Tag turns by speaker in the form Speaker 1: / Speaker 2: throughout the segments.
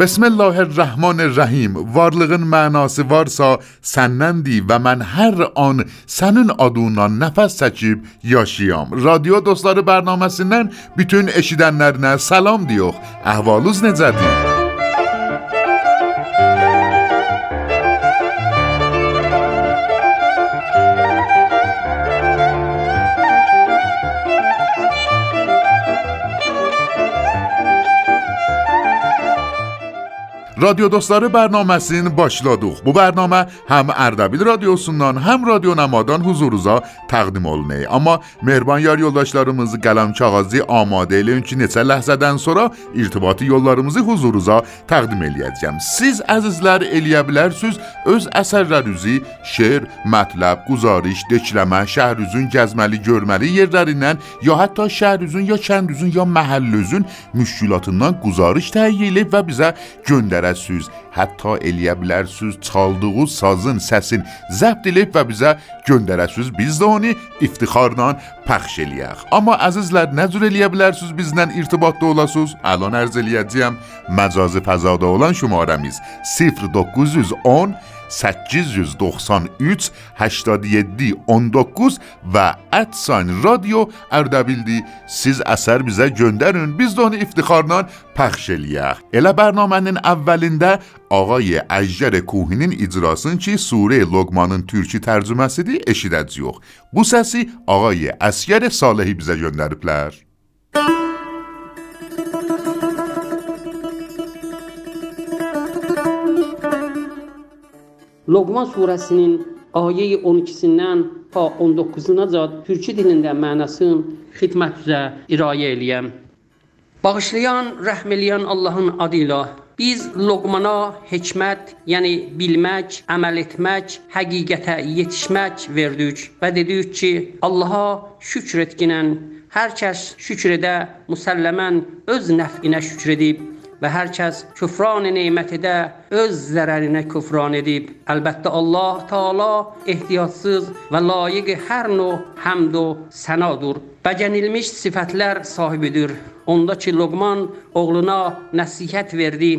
Speaker 1: بسم الله الرحمن الرحیم وارلغن معناس وارسا سنندی و من هر آن سنن آدونا نفس سچیب یاشیام رادیو دوستار برنامه سنن بیتون اشیدن نرنه سلام دیوخ احوالوز نزدیم Radyo Dostları bərnaməsini başladıq. Bu bərnamə həm Ərdəbil radiosundan, həm Radio Namadan huzurunuza təqdim olunur. Amma mehriban yar yoldaşlarımızı qələm kağızı amadə eləyin ki, neçə ləhzədən sonra irtibati yollarımızı huzurunuza təqdim eləyəcəm. Siz əzizlər eləyə bilərsiniz öz əsərlərinizi şeir, mətləb, quzarış, dekləmə, şəhrinizin gəzməli, görməli yerlərindən ya hətta şəhrinizin ya kəndinizin ya məhəllünüzün müşkülatından quzarış təyin edib və bizə göndərə bilərsiz, hətta eləyə bilərsiz çaldığı sazın səsin zəbt edib və bizə göndərəsiz. Biz də onu iftixarla pəxş eləyək. Amma əzizlər, nə cür eləyə bilərsiz bizlə irtibatda olasınız? Əlan ərz eləyəcəyəm. Məcazi fəzada olan şumarəmiz 0910 893 87 19 və @sign radio Ərdəbildi. Siz əsər bizə göndərin, biz də onu iftixarla pəxş eləyək. Elə bərnamənin əvvəlində Ağay Əjər Kuhinin icrasını ki, Surə Loqmanın türkü tərcüməsidir, eşidəcəyik. Bu səsi Ağay Əsgər Salehi bizə göndəriblər.
Speaker 2: Loqman surəsinin ayə 12-sindən ta 19-una cad türkü dilində mənasını xidmət üzə irayə eləyəm. Bağışlayan, rəhm eləyən Allahın adı ilə biz Loqmana hikmət, yəni bilmək, əməl etmək, həqiqətə yetişmək verdik və dedik ki, Allaha şükr etginən hər kəs şükr edə, müsəlləmən öz nəfinə şükr edib və hər kəs küfran nemətidə öz zərərinə küfran edib. Əlbəttə Allah Taala ehtiyatsız və layiq hər növ həmd və sənadır. Bəcənilmiş sifətlər sahibidir. Onda ki Loqman oğluna nəsihət verdi.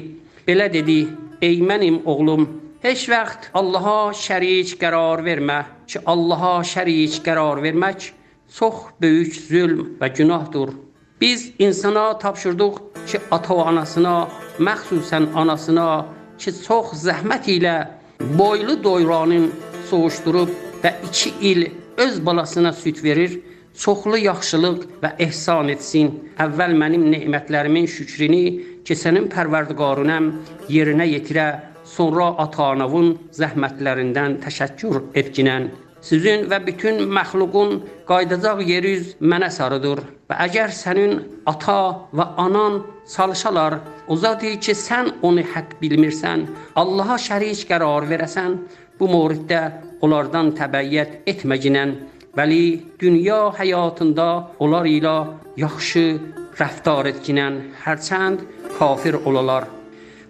Speaker 2: Belə dedi: "Ey mənim oğlum, heç vaxt Allaha şərik qərar vermə ki, Allaha şərik qərar vermək çox böyük zülm və günahdır." Biz insana tapşırdıq ki, ata və anasına, məxsusən anasına ki, çox zəhmət ilə boylu doyranın soğuşdurub və 2 il öz balasına süd verir, çoxlu yaxşılıq və ehsan etsin. Əvvəl mənim nemətlərimin şükrini ki, sənin pərverdigarınəm yerinə yetirə, sonra ata-anavın zəhmətlərindən təşəkkür etginən. Sizin və bütün məxluqun qaydacaq yeri mənə sarıdır. Və əgər sənin ata və anan çalışalar, o zadı ki, sən onu haqq bilmirsən, Allaha şərik qərar verəsən, bu moriddə onlardan təbəyyət etməginən, bəli, dünya həyatında onlar ilə yaxşı rəftar etginən, hərçənd kafir olalar.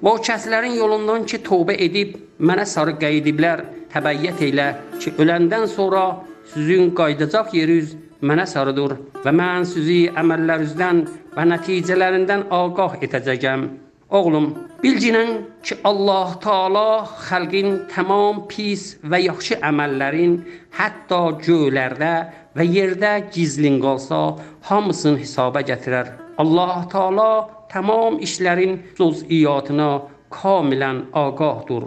Speaker 2: Və o kəslərin yolundan ki, tövbə edib mənə sarı qeydiblər, təbəyyət elə ki, öləndən sonra sizin qaydacaq yeriniz mənə sarıdır və mən sizi əməllərinizdən və nəticələrindən ağah edəcəyəm. Oğlum, bilginən ki, Allah Taala xalqin tamam pis və yaxşı əməllərin hətta göylərdə və yerdə gizlin qalsa, hamısını hesaba gətirər. Allah Taala tamam işlərin cüz'iyyatına kamilən ağahdır.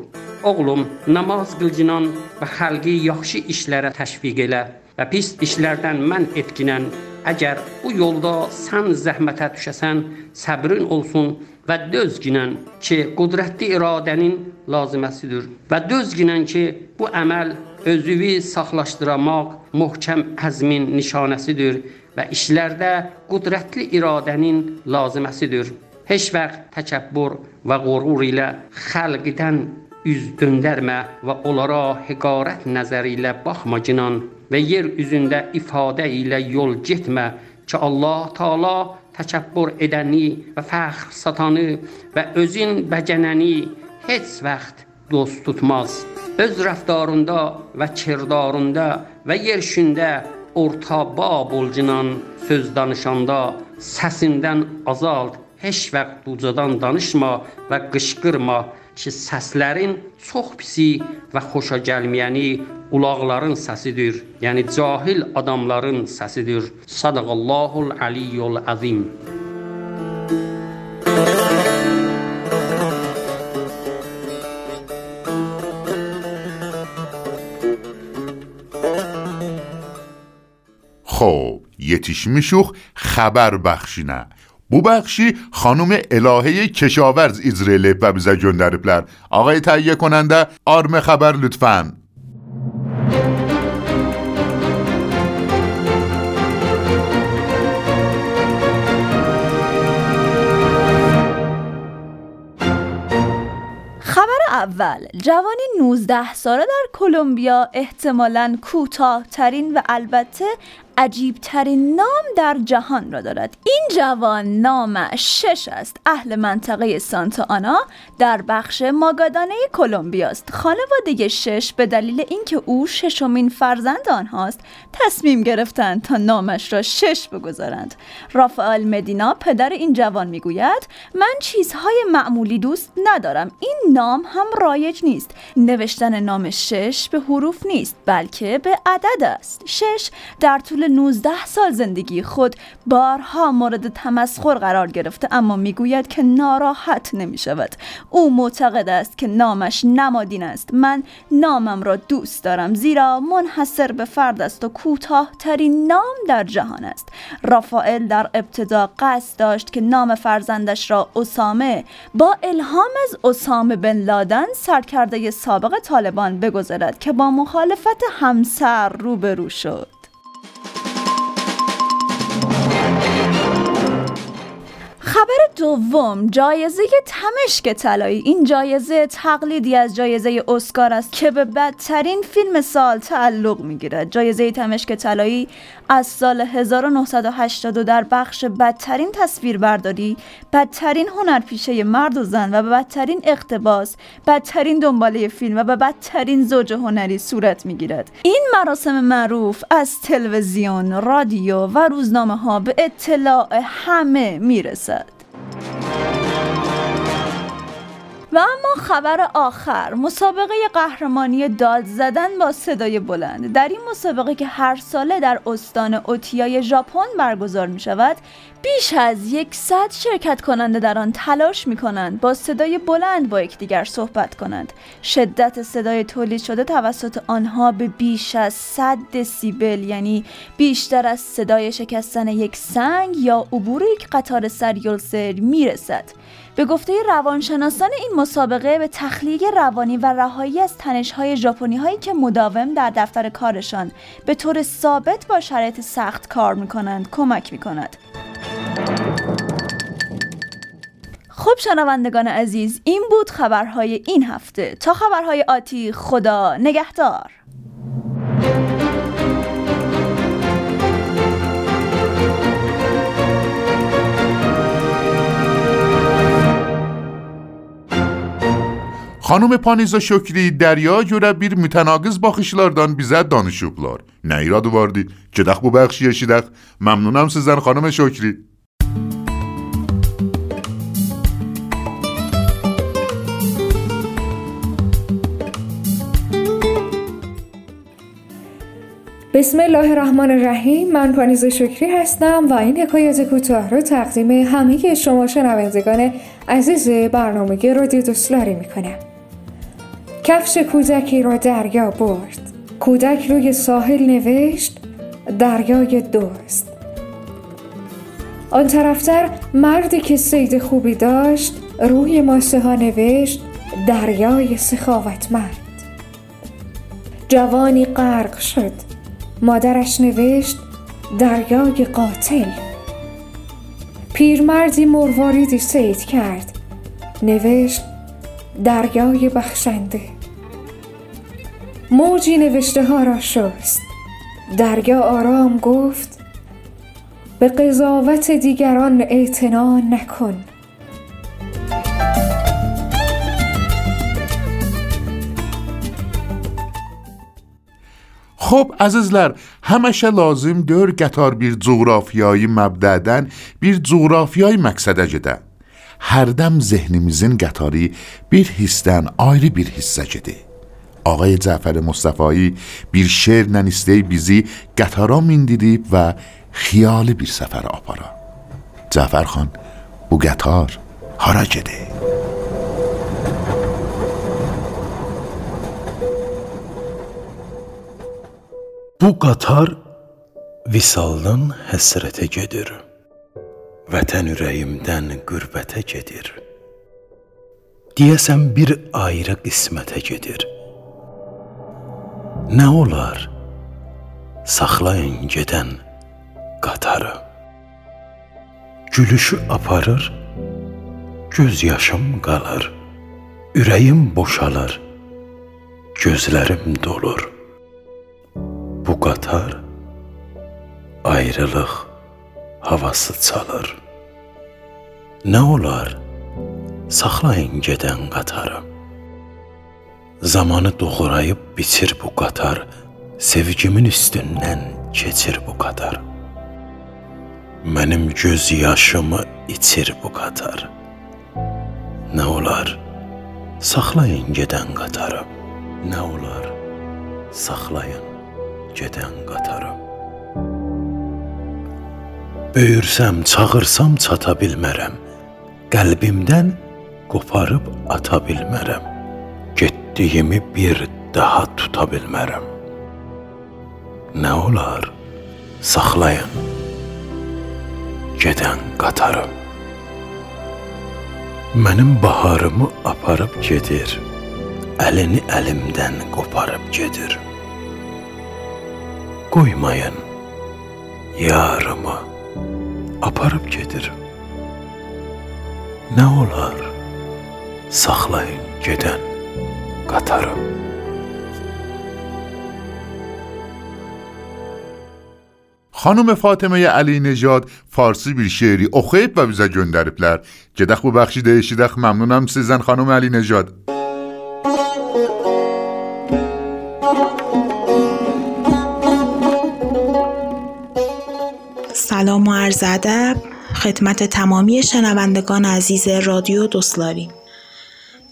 Speaker 2: Oğlum, namaz qılcinan və xalqi yaxşı işlərə təşviq elə və pis işlərdən mən etkinən. Əgər bu yolda sən zəhmətə düşəsən, səbrin olsun və dözginən ki, qudrətli iradənin lazıməsidir. Və dözginən ki, bu əməl özüvi saxlaşdırmaq möhkəm əzmin nişanəsidir və işlərdə qudrətli iradənin lazıməsidir. Heç vaxt təkəbbür və qürur ilə xalqdən üz döndərmə və onlara heqarət nəzəri ilə baxma cinan və yer üzündə ifadə ilə yol getmə ki Allah Taala təkəbbür edəni və fəxr satanı və özün bəcənəni heç vaxt dost tutmaz. Öz rəftarında və kirdarında və yerşündə orta bab olcinan söz danışanda səsindən azalt, heç vaxt ucadan danışma və qışqırma ki, səslərin çox pisi və xoşa gəlməyəni ulaqların səsidir. Yəni cahil adamların səsidir. Sadaqallahul aliyyul azim.
Speaker 1: خب yetişmişuq xəbər bəxşinə. Bu bəxşi xanım الهه کشاورز edib və bizə göndəriblər. آقای تهیه کننده آرم خبر لطفاً.
Speaker 3: اول جوانی 19 ساله در کلمبیا احتمالاً کوتاهترین و البته عجیب ترین نام در جهان را دارد. این جوان نامش شش است. اهل منطقه سانتا آنا در بخش ماگادانه کلمبیا است خانواده شش به دلیل اینکه او ششمین فرزند آنهاست تصمیم گرفتند تا نامش را شش بگذارند. رافائل مدینا پدر این جوان می‌گوید من چیزهای معمولی دوست ندارم. این نام هم رایج نیست. نوشتن نام شش به حروف نیست بلکه به عدد است. شش در طول 19 سال زندگی خود بارها مورد تمسخر قرار گرفته اما می‌گوید که ناراحت نمی شود او معتقد است که نامش نمادین است. من نامم را دوست دارم زیرا منحصر به فرد است و کوتاه ترین نام در جهان است. رافائل در ابتدا قصد داشت که نام فرزندش را اسامه با الهام از اسامه بن لادن سرکرده سابق طالبان بگذارد که با مخالفت همسر روبرو شد. خبر دوم جایزه تمشک طلایی. این جایزه تقلیدی از جایزه اسکار است که به بدترین فیلم سال تعلق می‌گیرد جایزه تمشک طلایی از سال 1982 در بخش بدترین تصویربرداری بدترین هنرپیشه مرد و زن و به بدترین اقتباس بدترین دنباله فیلم و به بدترین زوج هنری صورت می‌گیرد. این مراسم معروف از تلویزیون رادیو و روزنامه ها به اطلاع همه می‌رسد. و اما خبر آخر مسابقه قهرمانی داد زدن با صدای بلند. در این مسابقه که هر ساله در استان اوتیای ژاپن برگزار می شود بیش از یکصد شرکت کننده در آن تلاش می کنند با صدای بلند با یکدیگر صحبت کنند شدت صدای تولید شده توسط آنها به بیش از 100 دسیبل یعنی بیشتر از صدای شکستن یک سنگ یا عبور یک قطار سریالسر می رسد به گفته روانشناسان این مسابقه به تخلیه روانی و رهایی از تنش‌های ژاپنی هایی که مداوم در دفتر کارشان به طور ثابت با شرایط سخت کار می‌کنند کمک می‌کند. خب شنوندگان عزیز این بود خبرهای این هفته. تا خبرهای آتی خدا نگهدار.
Speaker 1: خانم پانیزا شکری دریا جوره بیر متناقض با خشلاردان بیزه دانشوبلار نه ایراد واردی. چه دخ بو بخشی دخ؟ ممنونم سزن خانم شکری.
Speaker 4: بسم الله الرحمن الرحیم. من پانیز شکری هستم و این حکایت کوتاه رو تقدیم همه شما شنوندگان عزیز برنامه رادیو دوستلاری می‌کنم. کفش کودکی را دریا برد. کودک روی ساحل نوشت دریای دوست آن طرفتر مردی که سید خوبی داشت روی ماسه ها نوشت دریای سخاوتمند. جوانی غرق شد. مادرش نوشت دریای قاتل. پیرمردی مرواریدی سید کرد. نوشت دریای بخشنده. موجی نوشته ها را شست. دریا آرام گفت به قضاوت دیگران اعتنا نکن.
Speaker 1: Xo'p, azizlar, həmişə lazımdır qatar bir coğrafiyayı məbdədən bir coğrafiyayı məqsədə gedə. Hərdəm zehnimizin qatarı bir hissdən ayrı bir hissə gedir. Ağay Cəfər Mustafایی bir şeirlə istəyib bizi qatara mindirib və xiyali bir səfərə apara. Cəfər xan, bu qatar hara gedir?
Speaker 5: Bu qatar visaldan həsrətə gedir. Vətən ürəyimdən qürbətə gedir. Deyəsən bir ayrı qismətə gedir. Nə olar? Saxlayın gedən qatarı. Gülüşü aparır, göz yaşım qalır. Ürəyim boşalır, gözlərim dolur qatar ayrılıq havası çalır. Nə olar? Saxlayın gedən qatarı. Zamanı doğrayıb biçir bu qatar, sevgimin üstündən keçir bu qatar. Mənim göz yaşımı içir bu qatar. Nə olar? Saxlayın gedən qatarı. Nə olar? Saxlayın gedən qatarı. Böyürsəm, çağırsam çata bilmərəm. Qəlbimdən qoparıb ata bilmərəm. Getdiyimi bir daha tuta bilmərəm. Nə olar? Saxlayın. Gedən qatarı. Mənim baharımı aparıb gedir. Əlini əlimdən qoparıb gedir koymayın yarımı aparıp gedirim ne olar saklayın geden
Speaker 1: katarım خانم فاطمه علی نجاد فارسی بیر شعری اخیب و بیزه گندریبلر. جدخ بو بخشی دهشیدخ ممنونم سیزن خانم علی
Speaker 6: نجاد. و عرض ادب خدمت تمامی شنوندگان عزیز رادیو دوسلاری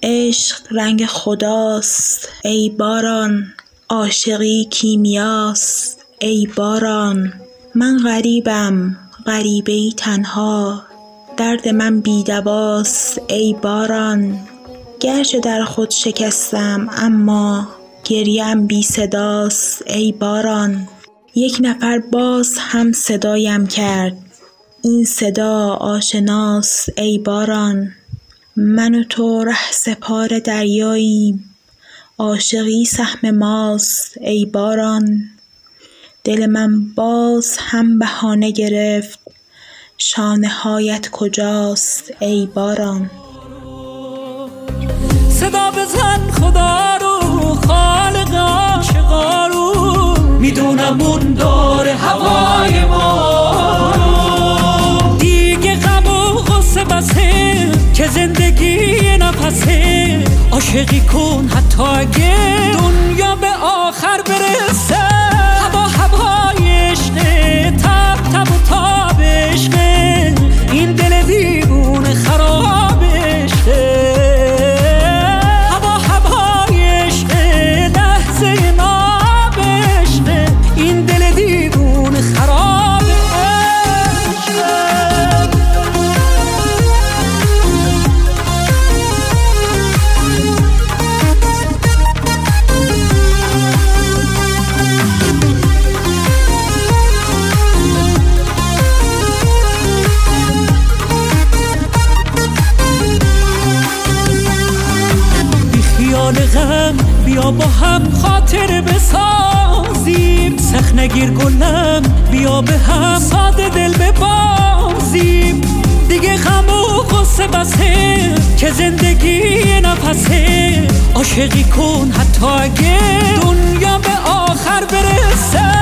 Speaker 6: عشق رنگ خداست ای باران عاشقی کیمیاست ای باران. من غریبم غریبه ای تنها درد من بیدواست ای باران. گرچه در خود شکستم اما گریم بی صداست ای باران. یک نفر باز هم صدایم کرد. این صدا آشناست ای باران من و تو ره سپار دریاییم. عاشقی سهم ماست ای باران. دل من باز هم بهانه گرفت شانه هایت کجاست ای باران.
Speaker 7: صدا بزن خدا رو خالق عاشقا رو. می‌دونم اون دار هوای ما. دیگه غم و غصه بسه که زندگی نفسه. عاشقی کن حتی اگه دنیا به آخر برسه. حتی اگه دنیا به آخر برسه.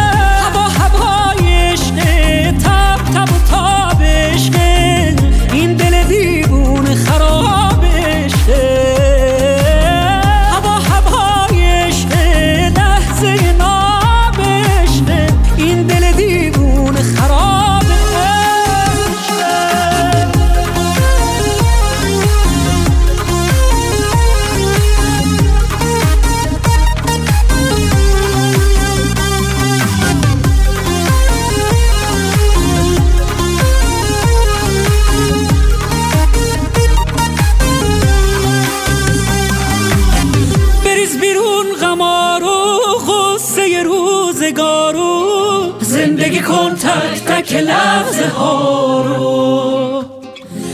Speaker 7: لحظه ها رو.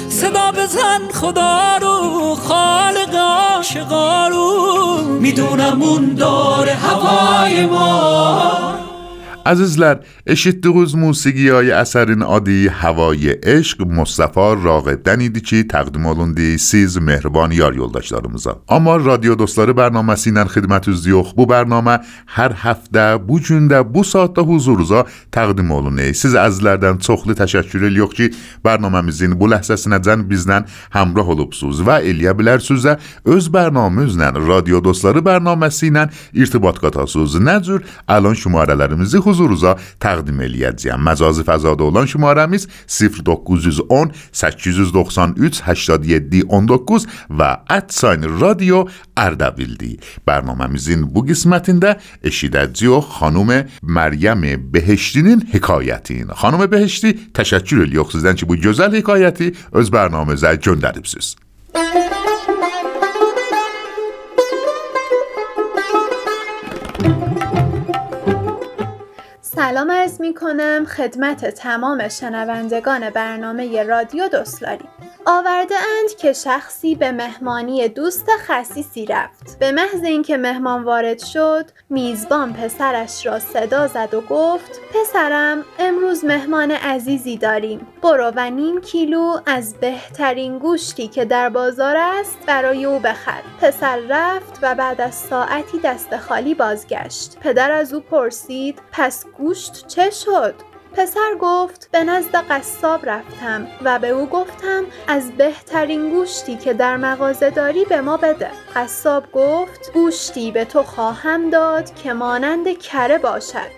Speaker 7: صدا بزن خدا رو خالق عاشقا رو. می‌دونم اون داره هوای ما. عزیزلر اشید دوز موسیقی های اثر این عادی هوای عشق مصطفا راقه دنیدی چی تقدیم آلون دی سیز مهربان یار یلداشتارمزا اما رادیو
Speaker 1: دوستار برنامه سینن خدمت از دیوخ بو برنامه هر هفته بو جنده بو ساعت دا حضورزا تقدیم آلون سیز عزیزلردن چخلی تشکر الیوخ چی برنامه مزین بو لحظه سندن بیزنن همراه حلوب سوز و الیا بلر سوزه. از برنامه ازنن رادیو دوستار برنامه سینن ارتباط قطع سوز. نزور الان شمارلرمزی خوز روز و روزا تقدیم الیت زیم مزاز فضاده اولان شماره میز سیفر دوکوز یز اون و ات رادیو اردویل دی برنامه میزین بو گسمتین ده اشید ازیو خانوم مریم بهشتین حکایتی خانوم بهشتی تشکر الیوخ سیزن چی بو گزل حکایتی. از برنامه زد جندر بسیز موسیقی
Speaker 8: سلام عرض می کنم خدمت تمام شنوندگان برنامه رادیو دوستلاری آورده اند که شخصی به مهمانی دوست خصیصی رفت. به محض اینکه مهمان وارد شد میزبان پسرش را صدا زد و گفت پسرم امروز مهمان عزیزی داریم. برو و نیم کیلو از بهترین گوشتی که در بازار است برای او بخر. پسر رفت و بعد از ساعتی دست خالی بازگشت. پدر از او پرسید پس گوشت چه شد؟ پسر گفت به نزد قصاب رفتم و به او گفتم از بهترین گوشتی که در مغازه داری به ما بده. قصاب گفت گوشتی به تو خواهم داد که مانند کره باشد.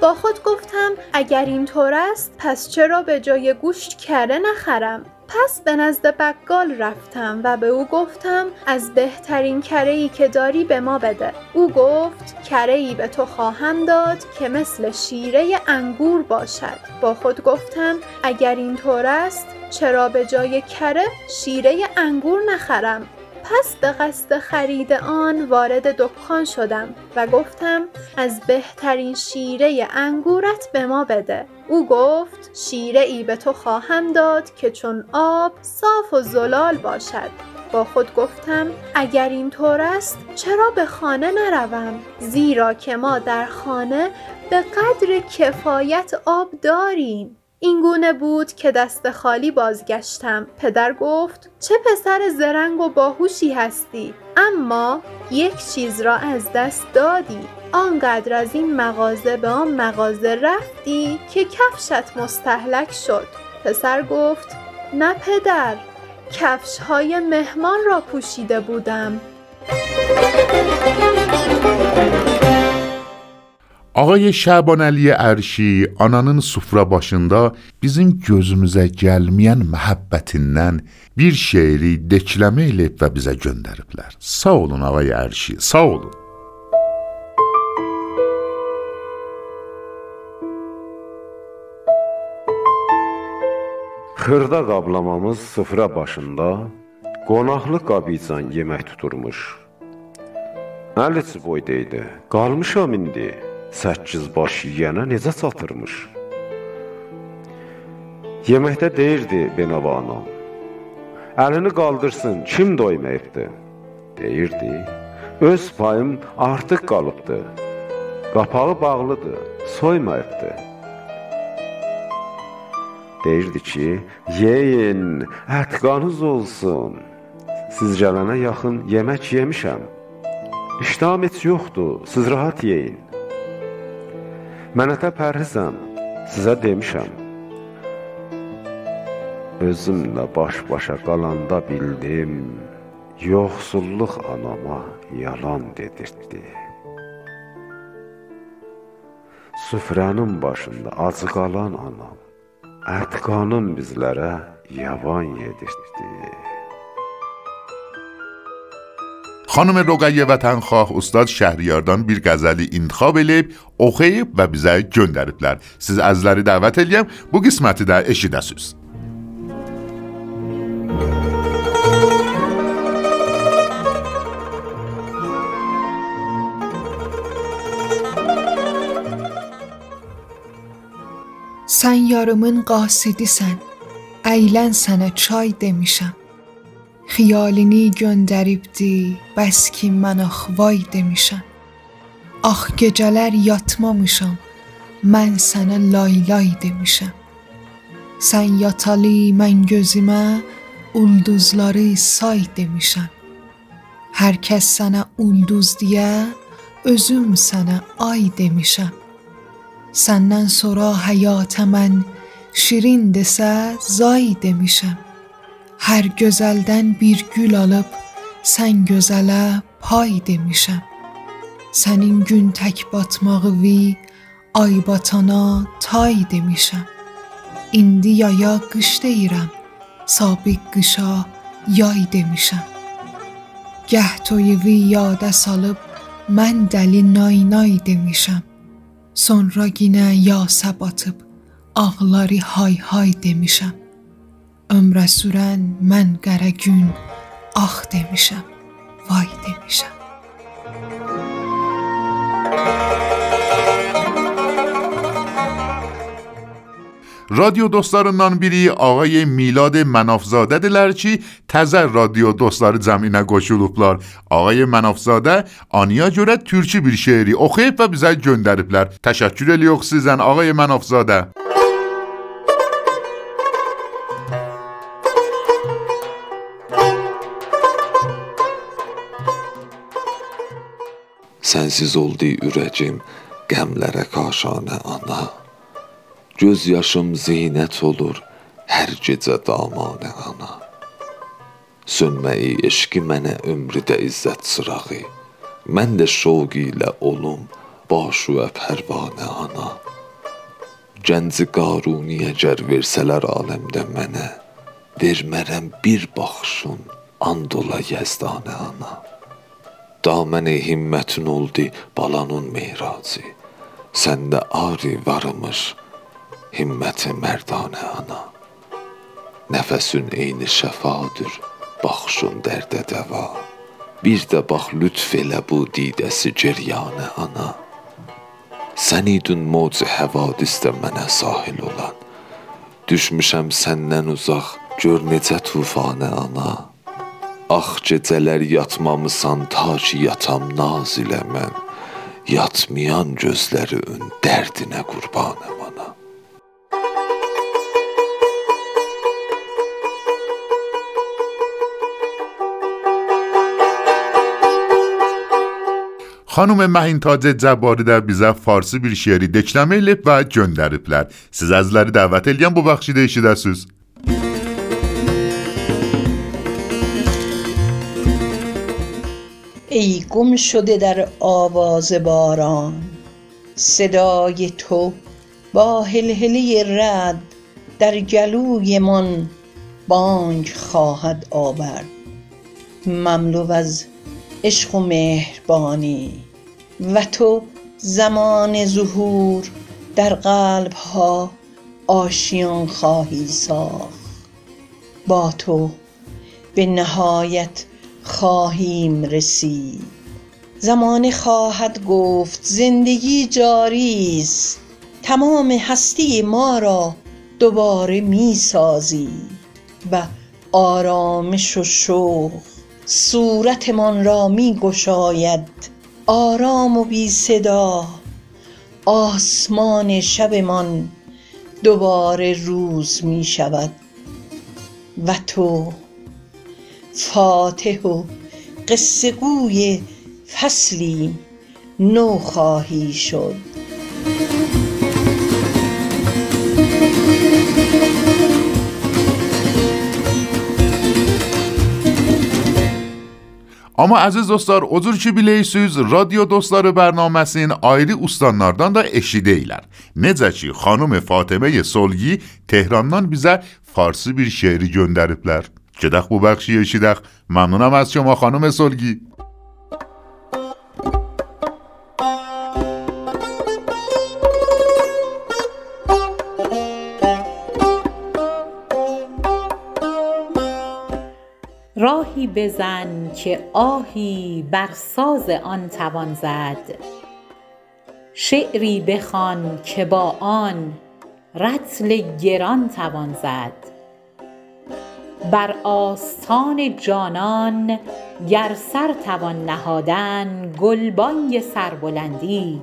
Speaker 8: با خود گفتم اگر اینطور است پس چرا به جای گوشت کره نخرم؟ پس به نزد بقال رفتم و به او گفتم از بهترین کره ای که داری به ما بده. او گفت کره ای به تو خواهم داد که مثل شیره انگور باشد. با خود گفتم اگر اینطور است چرا به جای کره شیره انگور نخرم؟ پس به قصد خرید آن وارد دکان شدم و گفتم از بهترین شیره انگورت به ما بده. او گفت شیره ای به تو خواهم داد که چون آب صاف و زلال باشد. با خود گفتم اگر اینطور است چرا به خانه نروم؟ زیرا که ما در خانه به قدر کفایت آب داریم. این گونه بود که دست خالی بازگشتم. پدر گفت چه پسر زرنگ و باهوشی هستی اما یک چیز را از دست دادی. آنقدر از این مغازه به آن مغازه رفتی که کفشت مستحلک شد. پسر گفت نه پدر کفش های مهمان را پوشیده بودم.
Speaker 1: Ağay Şaban Əliyə Ərşi ananın sufra başında bizim gözümüzə gəlməyən məhəbbətindən bir şeiri dekləmə eləyib və bizə göndəriblər. Sağ olun Ağay Ərşi, sağ olun.
Speaker 9: Xırda qablamamız sıfıra başında qonaqlı qabican yemək tuturmuş. Əlici boyda idi. Qalmışam indi. 8 baş yeyənə necə çatırmış. Yeməkdə deyirdi Benavana. Əlini qaldırsın, kim doymayıbdı? Deyirdi. Öz payım artıq qalıbdı. Qapağı bağlıdır, soymayıbdı. Deyirdi ki, yeyin, ətqanız olsun. Siz gələnə yaxın yemək yemişəm. İştahım heç yoxdur, siz rahat yeyin. Mən ətə pərhizəm, sizə demişəm. Özümlə baş-başa qalanda bildim, yoxsulluq anama yalan dedirtdi. Süfrənin başında acı qalan anam, ət qanım bizlərə yavan yedirtdi.
Speaker 1: خانم روگای وطن خواه استاد شهریاردان بیر گزلی انتخاب لیب اخیب و بیزای گندرد لر سیز از لری دعوت الیم بو گسمت
Speaker 10: در اشی دستوز. سن یارمون قاسدی سن. ایلن سنه چای Xiyalini göndəribdi, bəs ki mən ax vay demişəm. Ax gecələr yatmamışam, mən sənə lay lay demişəm. Sən yatalı mən gözümə ulduzları say demişəm. Hər kəs sənə ulduz deyə, özüm sənə ay demişəm. Səndən sonra həyata mən şirin desə zay demişəm. Hər gözəldən bir gül alıb sən gözələ pay demişəm. Sənin gün tək batmağı vi ay batana tay demişəm. İndi yaya qış deyirəm, sabiq qışa yay demişəm. Gəh toyuvi yada salıb mən dəli nay nay demişəm. Sonra yenə yasa batıb ağları hay hay demişəm. Ömrə sürən mən qərə gün ax demişəm. Vay demişəm.
Speaker 1: Radyo dostlarından biri ağay Milad Mənafzadədirlər ki, təzə radio dostları cəminə qoşulublar. Ağay Mənafzadə anıya görə türkü bir şeiri oxuyub və bizə göndəriblər. Təşəkkür edirik
Speaker 11: Sənsiz oldu ürəcim qəmlərə kaşanə ana. Göz yaşım zinət olur hər gecə damanə ana. Sönməyi eşqi mənə ömrüdə izzət sırağı. Mən də şoq ilə olum başuə pərvanə ana. Gənci qaruni əgər versələr aləmdə mənə, vermərəm bir baxışın and ola yəzdanə ana. Daməni himmətin oldu balanın meyracı. Səndə ari varmış himməti mərdanə ana. Nəfəsün eyni şəfadır, baxışın dərdə dəva. Bir də bax lütf elə bu didəsi ceryanə ana. Sən idin moc həvadisdə mənə sahil olan. Düşmüşəm səndən uzaq, gör necə tufanə ana. Ax gecələr yatmamısan ta ki yatam naz ilə mən. Yatmayan gözlərin dərdinə qurbanım ana.
Speaker 1: Xanım Məhin Tacə Cəbbari də bizə farsı bir şeiri dekləmə elib və göndəriblər. Siz əzləri dəvət eləyən bu bəxşi də eşidəsiniz.
Speaker 12: ای گم شده در آواز باران. صدای تو با هلهله رد در گلویمان بانگ خواهد آورد. مملو از عشق و مهربانی و تو زمان ظهور در قلب ها آشیان خواهی ساخت. با تو به نهایت خواهیم رسید. زمانه خواهد گفت زندگی جاری است. تمام هستی ما را دوباره می سازی و آرامش و شوق صورتمان را می گشاید. آرام و بی صدا آسمان شبمان دوباره روز می شود. و تو فاتح و قصه گوی فصلی نو خواهی شد.
Speaker 1: اما عزیز دوستار حضور چی بیلی سوز رادیو دوستار برنامه سین آیری استانلاردان دا اشیده ایلر نزه چی خانم فاطمه سولگی تهراندان بیزه فارسی بیر شعری گندریبلر Gedək bu bəxşi eşidək. Məmnunam az şoma xanım Solgi.
Speaker 13: راهی بزن که آهی بر ساز آن توان زد شعری بخوان که با آن رطل گران توان زد بر آستان جانان گر سر توان نهادن گلبانگ سربلندی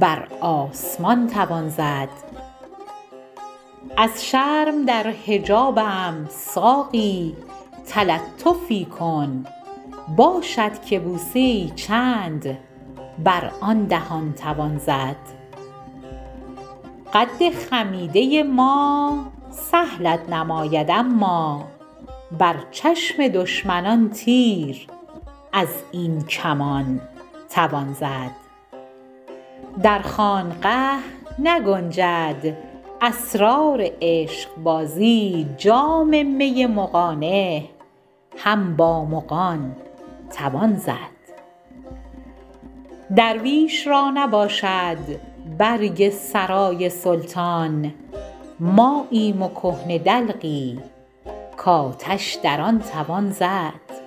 Speaker 13: بر آسمان توان زد. از شرم در حجابم ساقی تلطفی کن باشد که بوسه چند بر آن دهان توان زد. قد خمیده ما سهلت نماید اما بر چشم دشمنان تیر از این کمان توان زد. در خانقه نگنجد اسرار عشقبازی جام می مغانه هم با مغان توان زد. درویش را نباشد برگ سرای سلطان ماییم و کهنه دلقی کآتش در آن توان زد.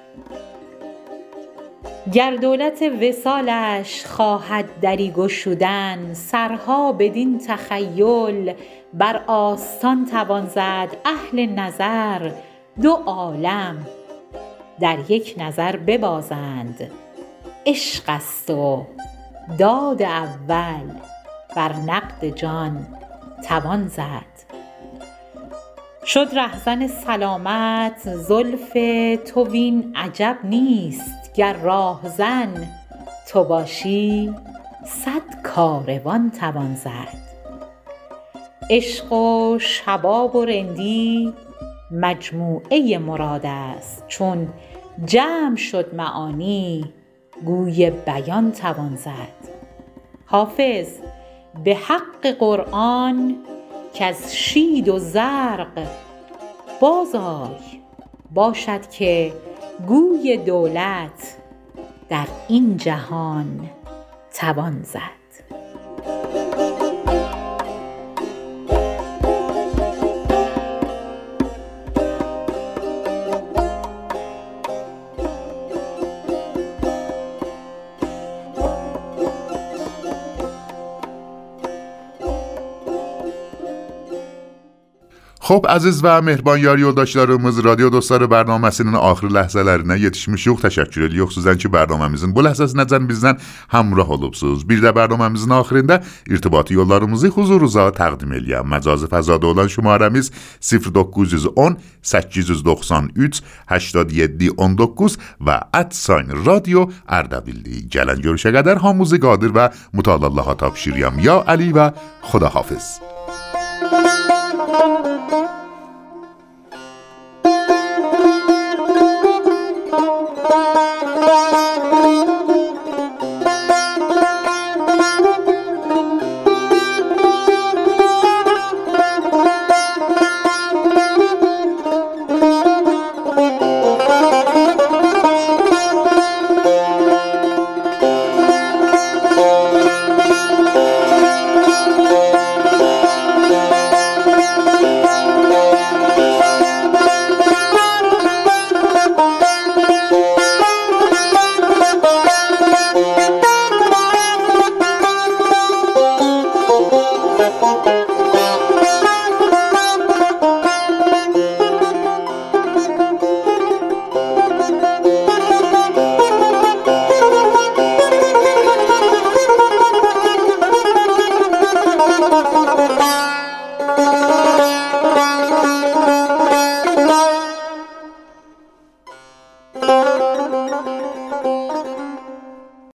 Speaker 13: گر دولت وصالش خواهد دری گشودن سرها بدین تخیل بر آستان توان زد. اهل نظر دو عالم در یک نظر ببازند. عشق است و داد اول بر نقد جان توان زد. شد رهزن سلامت زلف تو وین عجب نیست گر راهزن تو باشی صد کاروان توان زد. عشق و شباب و رندی مجموعه مراد است چون جمع شد معانی گوی بیان توان زد. حافظ به حق قرآن کز شید و زرق باز آی باشد که گوی دولت در این جهان توان زد.
Speaker 1: خب عزیز و مهربان یاری و داشتارمز رادیو دوستار برنامه سینن آخر لحظه لرنه یتشمش یوخ تشکر الی یوخ سوزن چی برنامه مزن بو لحظه سنزن بزن همراه حلوب سوز بیر ده برنامه مزن آخرین ده ارتباطی یولارمزی خوزور روزا تقدیم الیم مجاز فزاده اولان شماره مز 0910-893-8719 و ات ساین رادیو اردویلی جلن گروشه قدر هاموزی قادر و متعالالله ها تاب یا علی و خدا حافظ Thank you.